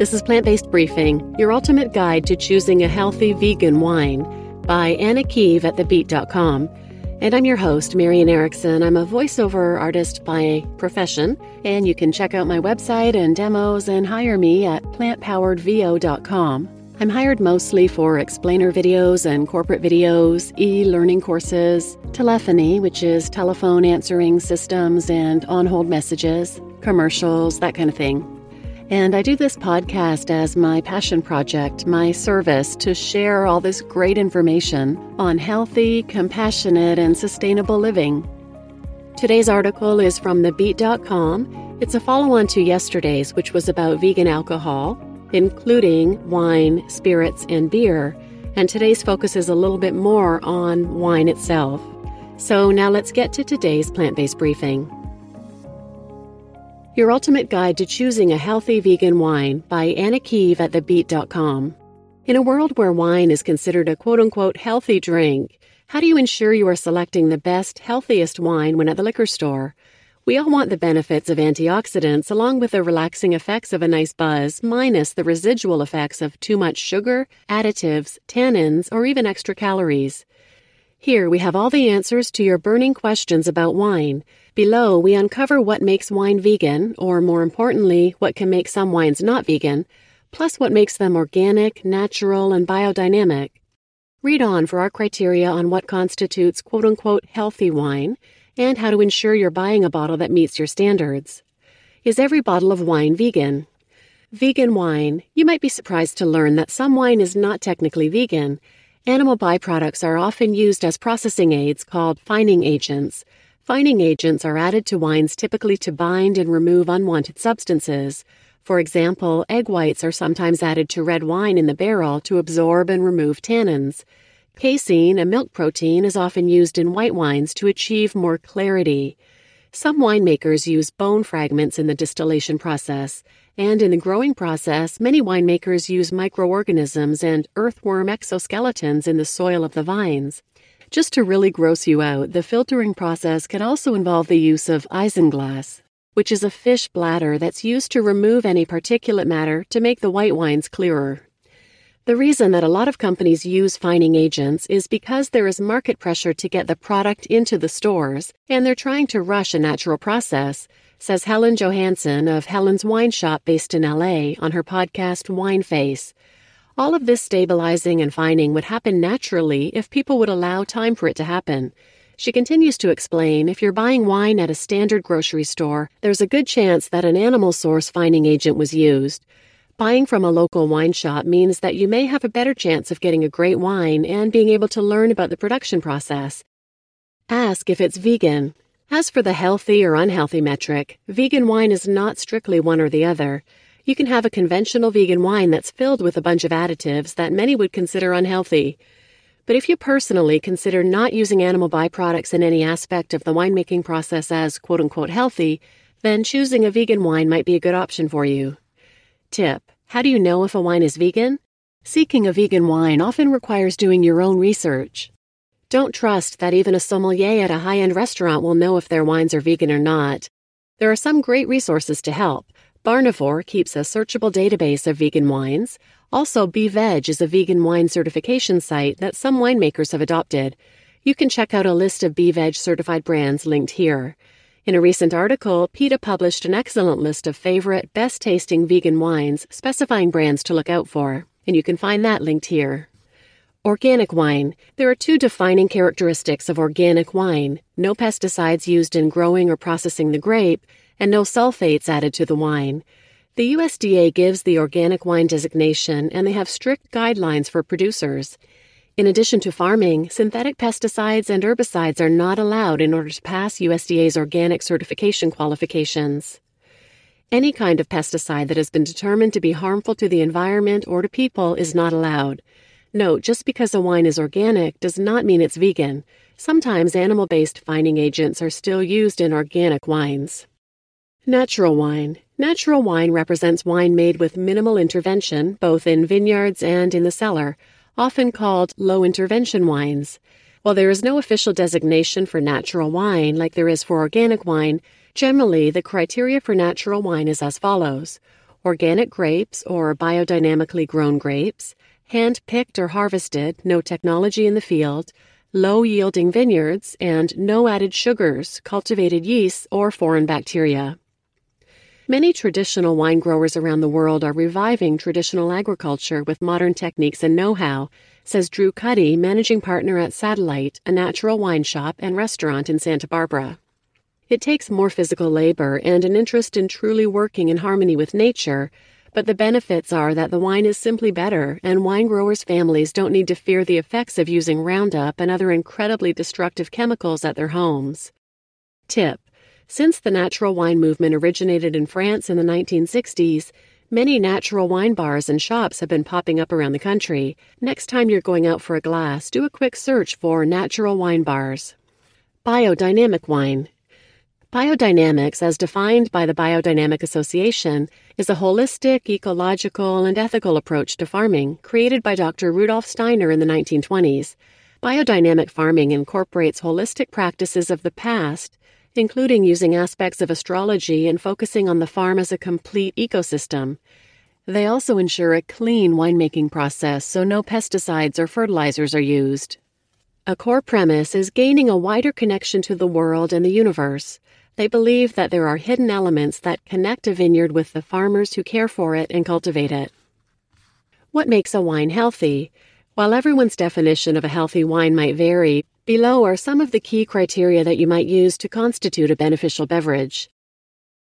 This is Plant Based Briefing, your ultimate guide to choosing a healthy vegan wine by Anna Keeve at thebeet.com. And I'm your host, Marian Erickson. I'm a voiceover artist by profession, and you can check out my website and demos and hire me at plantpoweredvo.com. I'm hired mostly for explainer videos and corporate videos, e learning courses, telephony, which is telephone answering systems and on hold messages, commercials, that kind of thing. And I do this podcast as my passion project, my service to share all this great information on healthy, compassionate, and sustainable living. Today's article is from thebeet.com. It's a follow on to yesterday's, which was about vegan alcohol including wine, spirits, and beer, and today's focus is a little bit more on wine itself. So now let's get to today's plant based briefing. Your Ultimate Guide to Choosing a Healthy Vegan Wine by Anna Keeve at thebeet.com. In a world where wine is considered a quote unquote healthy drink, how do you ensure you are selecting the best, healthiest wine when at the liquor store? We all want the benefits of antioxidants along with the relaxing effects of a nice buzz, minus the residual effects of too much sugar, additives, tannins, or even extra calories. Here we have all the answers to your burning questions about wine. Below, we uncover what makes wine vegan, or more importantly, what can make some wines not vegan, plus what makes them organic, natural, and biodynamic. Read on for our criteria on what constitutes quote unquote healthy wine and how to ensure you're buying a bottle that meets your standards. Is every bottle of wine vegan? Vegan wine. You might be surprised to learn that some wine is not technically vegan. Animal byproducts are often used as processing aids called fining agents. Fining agents are added to wines typically to bind and remove unwanted substances. For example, egg whites are sometimes added to red wine in the barrel to absorb and remove tannins. Casein, a milk protein, is often used in white wines to achieve more clarity. Some winemakers use bone fragments in the distillation process, and in the growing process, many winemakers use microorganisms and earthworm exoskeletons in the soil of the vines. Just to really gross you out, the filtering process can also involve the use of isinglass, which is a fish bladder that's used to remove any particulate matter to make the white wines clearer. The reason that a lot of companies use fining agents is because there is market pressure to get the product into the stores, and they're trying to rush a natural process, says Helen Johansson of Helen's Wine Shop based in LA on her podcast Wine Face. All of this stabilizing and fining would happen naturally if people would allow time for it to happen. She continues to explain if you're buying wine at a standard grocery store, there's a good chance that an animal source fining agent was used. Buying from a local wine shop means that you may have a better chance of getting a great wine and being able to learn about the production process. Ask if it's vegan. As for the healthy or unhealthy metric, vegan wine is not strictly one or the other. You can have a conventional vegan wine that's filled with a bunch of additives that many would consider unhealthy. But if you personally consider not using animal byproducts in any aspect of the winemaking process as quote unquote healthy, then choosing a vegan wine might be a good option for you. Tip How do you know if a wine is vegan? Seeking a vegan wine often requires doing your own research. Don't trust that even a sommelier at a high end restaurant will know if their wines are vegan or not. There are some great resources to help. Barnivore keeps a searchable database of vegan wines. Also, BeVeg is a vegan wine certification site that some winemakers have adopted. You can check out a list of BeVeg certified brands linked here. In a recent article, PETA published an excellent list of favorite, best tasting vegan wines, specifying brands to look out for, and you can find that linked here. Organic wine. There are two defining characteristics of organic wine no pesticides used in growing or processing the grape, and no sulfates added to the wine. The USDA gives the organic wine designation, and they have strict guidelines for producers. In addition to farming, synthetic pesticides and herbicides are not allowed in order to pass USDA's organic certification qualifications. Any kind of pesticide that has been determined to be harmful to the environment or to people is not allowed. Note, just because a wine is organic does not mean it's vegan. Sometimes animal based fining agents are still used in organic wines. Natural wine. Natural wine represents wine made with minimal intervention, both in vineyards and in the cellar often called low intervention wines. While there is no official designation for natural wine like there is for organic wine, generally the criteria for natural wine is as follows organic grapes or biodynamically grown grapes, hand picked or harvested, no technology in the field, low yielding vineyards, and no added sugars, cultivated yeasts, or foreign bacteria. Many traditional wine growers around the world are reviving traditional agriculture with modern techniques and know how, says Drew Cuddy, managing partner at Satellite, a natural wine shop and restaurant in Santa Barbara. It takes more physical labor and an interest in truly working in harmony with nature, but the benefits are that the wine is simply better, and wine growers' families don't need to fear the effects of using Roundup and other incredibly destructive chemicals at their homes. Tip Since the natural wine movement originated in France in the 1960s, many natural wine bars and shops have been popping up around the country. Next time you're going out for a glass, do a quick search for natural wine bars. Biodynamic wine. Biodynamics, as defined by the Biodynamic Association, is a holistic, ecological, and ethical approach to farming created by Dr. Rudolf Steiner in the 1920s. Biodynamic farming incorporates holistic practices of the past, including using aspects of astrology and focusing on the farm as a complete ecosystem. They also ensure a clean winemaking process so no pesticides or fertilizers are used. A core premise is gaining a wider connection to the world and the universe. They believe that there are hidden elements that connect a vineyard with the farmers who care for it and cultivate it. What makes a wine healthy? While everyone's definition of a healthy wine might vary, below are some of the key criteria that you might use to constitute a beneficial beverage.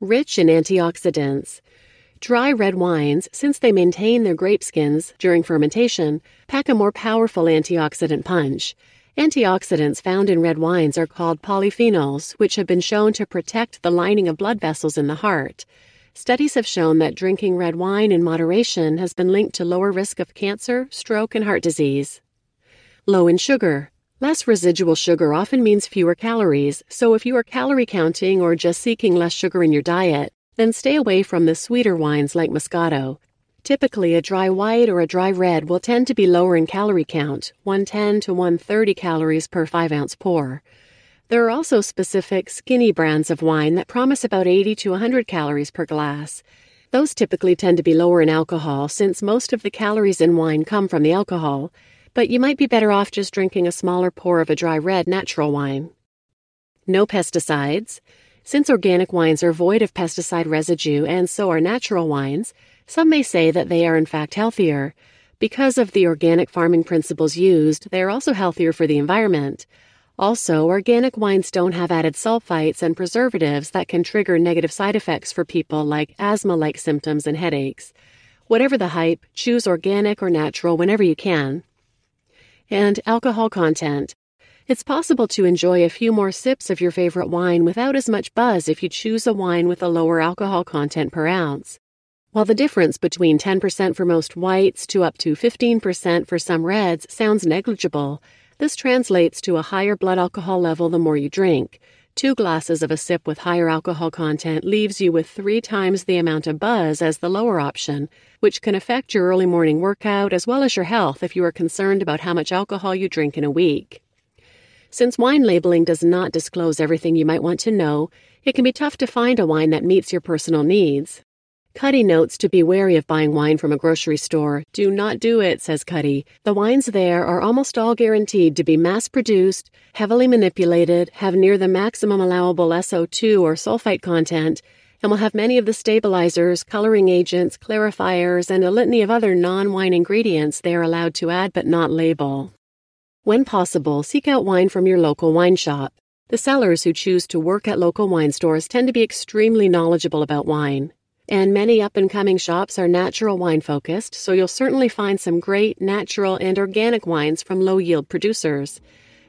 Rich in antioxidants. Dry red wines, since they maintain their grape skins during fermentation, pack a more powerful antioxidant punch. Antioxidants found in red wines are called polyphenols, which have been shown to protect the lining of blood vessels in the heart. Studies have shown that drinking red wine in moderation has been linked to lower risk of cancer, stroke, and heart disease. Low in sugar. Less residual sugar often means fewer calories, so if you are calorie counting or just seeking less sugar in your diet, then stay away from the sweeter wines like Moscato. Typically, a dry white or a dry red will tend to be lower in calorie count, 110 to 130 calories per 5 ounce pour. There are also specific skinny brands of wine that promise about 80 to 100 calories per glass. Those typically tend to be lower in alcohol since most of the calories in wine come from the alcohol, but you might be better off just drinking a smaller pour of a dry red natural wine. No pesticides. Since organic wines are void of pesticide residue and so are natural wines, some may say that they are in fact healthier. Because of the organic farming principles used, they are also healthier for the environment. Also, organic wines don't have added sulfites and preservatives that can trigger negative side effects for people like asthma like symptoms and headaches. Whatever the hype, choose organic or natural whenever you can. And alcohol content. It's possible to enjoy a few more sips of your favorite wine without as much buzz if you choose a wine with a lower alcohol content per ounce. While the difference between 10% for most whites to up to 15% for some reds sounds negligible, this translates to a higher blood alcohol level the more you drink. Two glasses of a sip with higher alcohol content leaves you with three times the amount of buzz as the lower option, which can affect your early morning workout as well as your health if you are concerned about how much alcohol you drink in a week. Since wine labeling does not disclose everything you might want to know, it can be tough to find a wine that meets your personal needs. Cuddy notes to be wary of buying wine from a grocery store. Do not do it, says Cuddy. The wines there are almost all guaranteed to be mass produced, heavily manipulated, have near the maximum allowable SO2 or sulfite content, and will have many of the stabilizers, coloring agents, clarifiers, and a litany of other non wine ingredients they are allowed to add but not label. When possible, seek out wine from your local wine shop. The sellers who choose to work at local wine stores tend to be extremely knowledgeable about wine. And many up and coming shops are natural wine focused, so you'll certainly find some great natural and organic wines from low yield producers.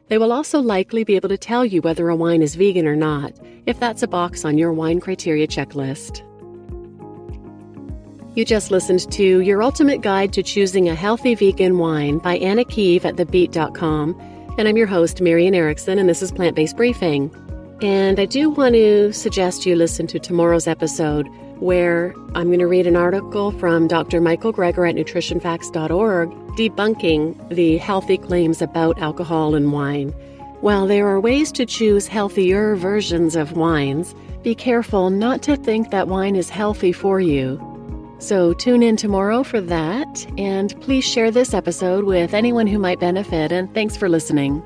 They will also likely be able to tell you whether a wine is vegan or not, if that's a box on your wine criteria checklist. You just listened to Your Ultimate Guide to Choosing a Healthy Vegan Wine by Anna Keeve at thebeet.com. And I'm your host, Marian Erickson, and this is Plant Based Briefing. And I do want to suggest you listen to tomorrow's episode where I'm going to read an article from Dr. Michael Greger at nutritionfacts.org debunking the healthy claims about alcohol and wine. While there are ways to choose healthier versions of wines, be careful not to think that wine is healthy for you. So tune in tomorrow for that, and please share this episode with anyone who might benefit, and thanks for listening.